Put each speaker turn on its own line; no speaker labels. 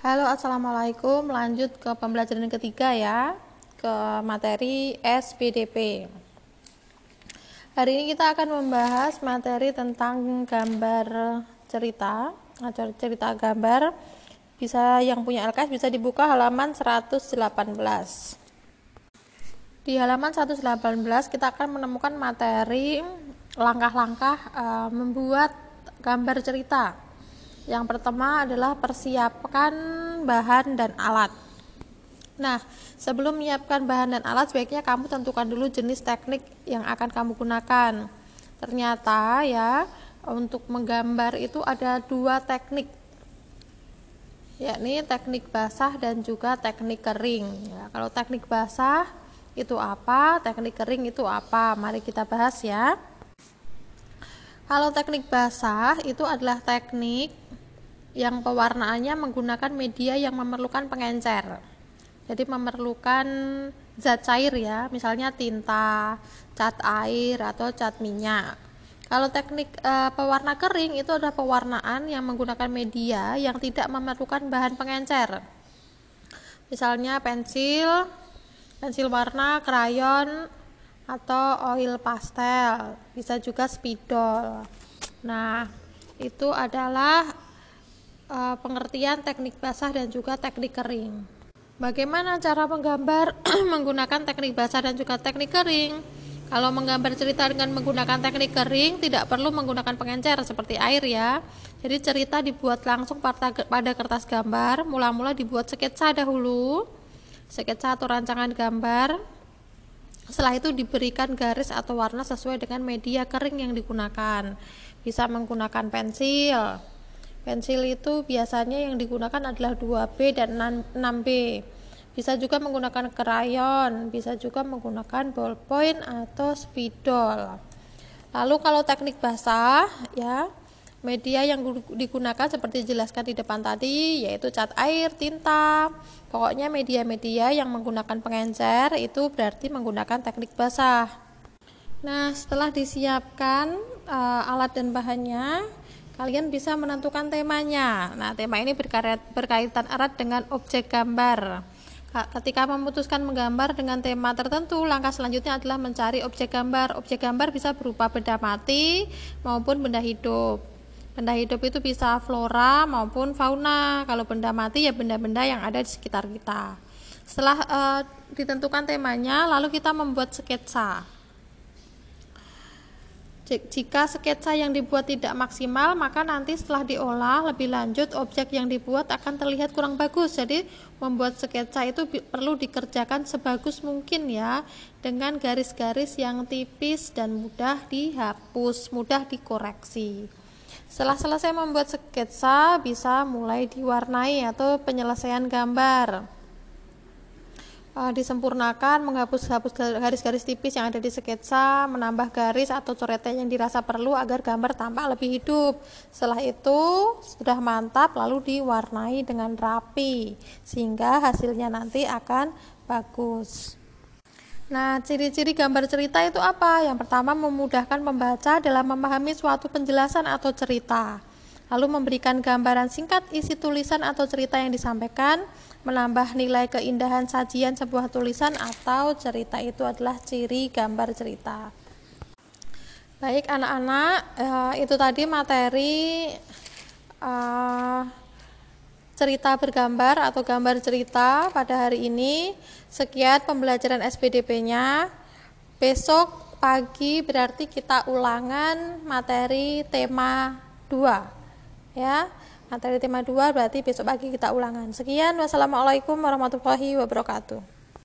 Halo, assalamualaikum. Lanjut ke pembelajaran ketiga ya, ke materi SPDP. Hari ini kita akan membahas materi tentang gambar cerita, atau cerita gambar. Bisa yang punya LKS bisa dibuka halaman 118. Di halaman 118 kita akan menemukan materi langkah-langkah uh, membuat gambar cerita yang pertama adalah persiapkan bahan dan alat. Nah, sebelum menyiapkan bahan dan alat, sebaiknya kamu tentukan dulu jenis teknik yang akan kamu gunakan. Ternyata ya, untuk menggambar itu ada dua teknik, yakni teknik basah dan juga teknik kering. Ya, kalau teknik basah itu apa, teknik kering itu apa? Mari kita bahas ya. Kalau teknik basah itu adalah teknik yang pewarnaannya menggunakan media yang memerlukan pengencer. Jadi memerlukan zat cair ya, misalnya tinta, cat air atau cat minyak. Kalau teknik e, pewarna kering itu adalah pewarnaan yang menggunakan media yang tidak memerlukan bahan pengencer. Misalnya pensil, pensil warna, krayon atau oil pastel, bisa juga spidol. Nah, itu adalah uh, pengertian teknik basah dan juga teknik kering. Bagaimana cara menggambar menggunakan teknik basah dan juga teknik kering? Kalau menggambar cerita dengan menggunakan teknik kering, tidak perlu menggunakan pengencer seperti air ya. Jadi cerita dibuat langsung pada, pada kertas gambar, mula-mula dibuat sketsa dahulu, sketsa atau rancangan gambar. Setelah itu diberikan garis atau warna sesuai dengan media kering yang digunakan. Bisa menggunakan pensil, Pensil itu biasanya yang digunakan adalah 2B dan 6B. Bisa juga menggunakan krayon, bisa juga menggunakan ballpoint atau spidol. Lalu kalau teknik basah ya, media yang digunakan seperti dijelaskan di depan tadi yaitu cat air, tinta. Pokoknya media-media yang menggunakan pengencer itu berarti menggunakan teknik basah. Nah, setelah disiapkan uh, alat dan bahannya, kalian bisa menentukan temanya. Nah, tema ini berkaitan erat dengan objek gambar. Ketika memutuskan menggambar dengan tema tertentu, langkah selanjutnya adalah mencari objek gambar. Objek gambar bisa berupa benda mati maupun benda hidup. Benda hidup itu bisa flora maupun fauna. Kalau benda mati ya benda-benda yang ada di sekitar kita. Setelah uh, ditentukan temanya, lalu kita membuat sketsa. Jika sketsa yang dibuat tidak maksimal, maka nanti setelah diolah lebih lanjut objek yang dibuat akan terlihat kurang bagus. Jadi, membuat sketsa itu perlu dikerjakan sebagus mungkin ya, dengan garis-garis yang tipis dan mudah dihapus, mudah dikoreksi. Setelah selesai membuat sketsa, bisa mulai diwarnai atau penyelesaian gambar uh, disempurnakan, menghapus-hapus garis-garis tipis yang ada di sketsa, menambah garis atau coretan yang dirasa perlu agar gambar tampak lebih hidup. Setelah itu sudah mantap lalu diwarnai dengan rapi sehingga hasilnya nanti akan bagus. Nah, ciri-ciri gambar cerita itu apa? Yang pertama memudahkan pembaca dalam memahami suatu penjelasan atau cerita. Lalu memberikan gambaran singkat isi tulisan atau cerita yang disampaikan menambah nilai keindahan sajian sebuah tulisan atau cerita itu adalah ciri gambar cerita. Baik anak-anak, eh, itu tadi materi eh, cerita bergambar atau gambar cerita pada hari ini. Sekian pembelajaran SPDP-nya. Besok pagi berarti kita ulangan materi tema 2. Ya materi tema 2 berarti besok pagi kita ulangan. Sekian, wassalamualaikum warahmatullahi wabarakatuh.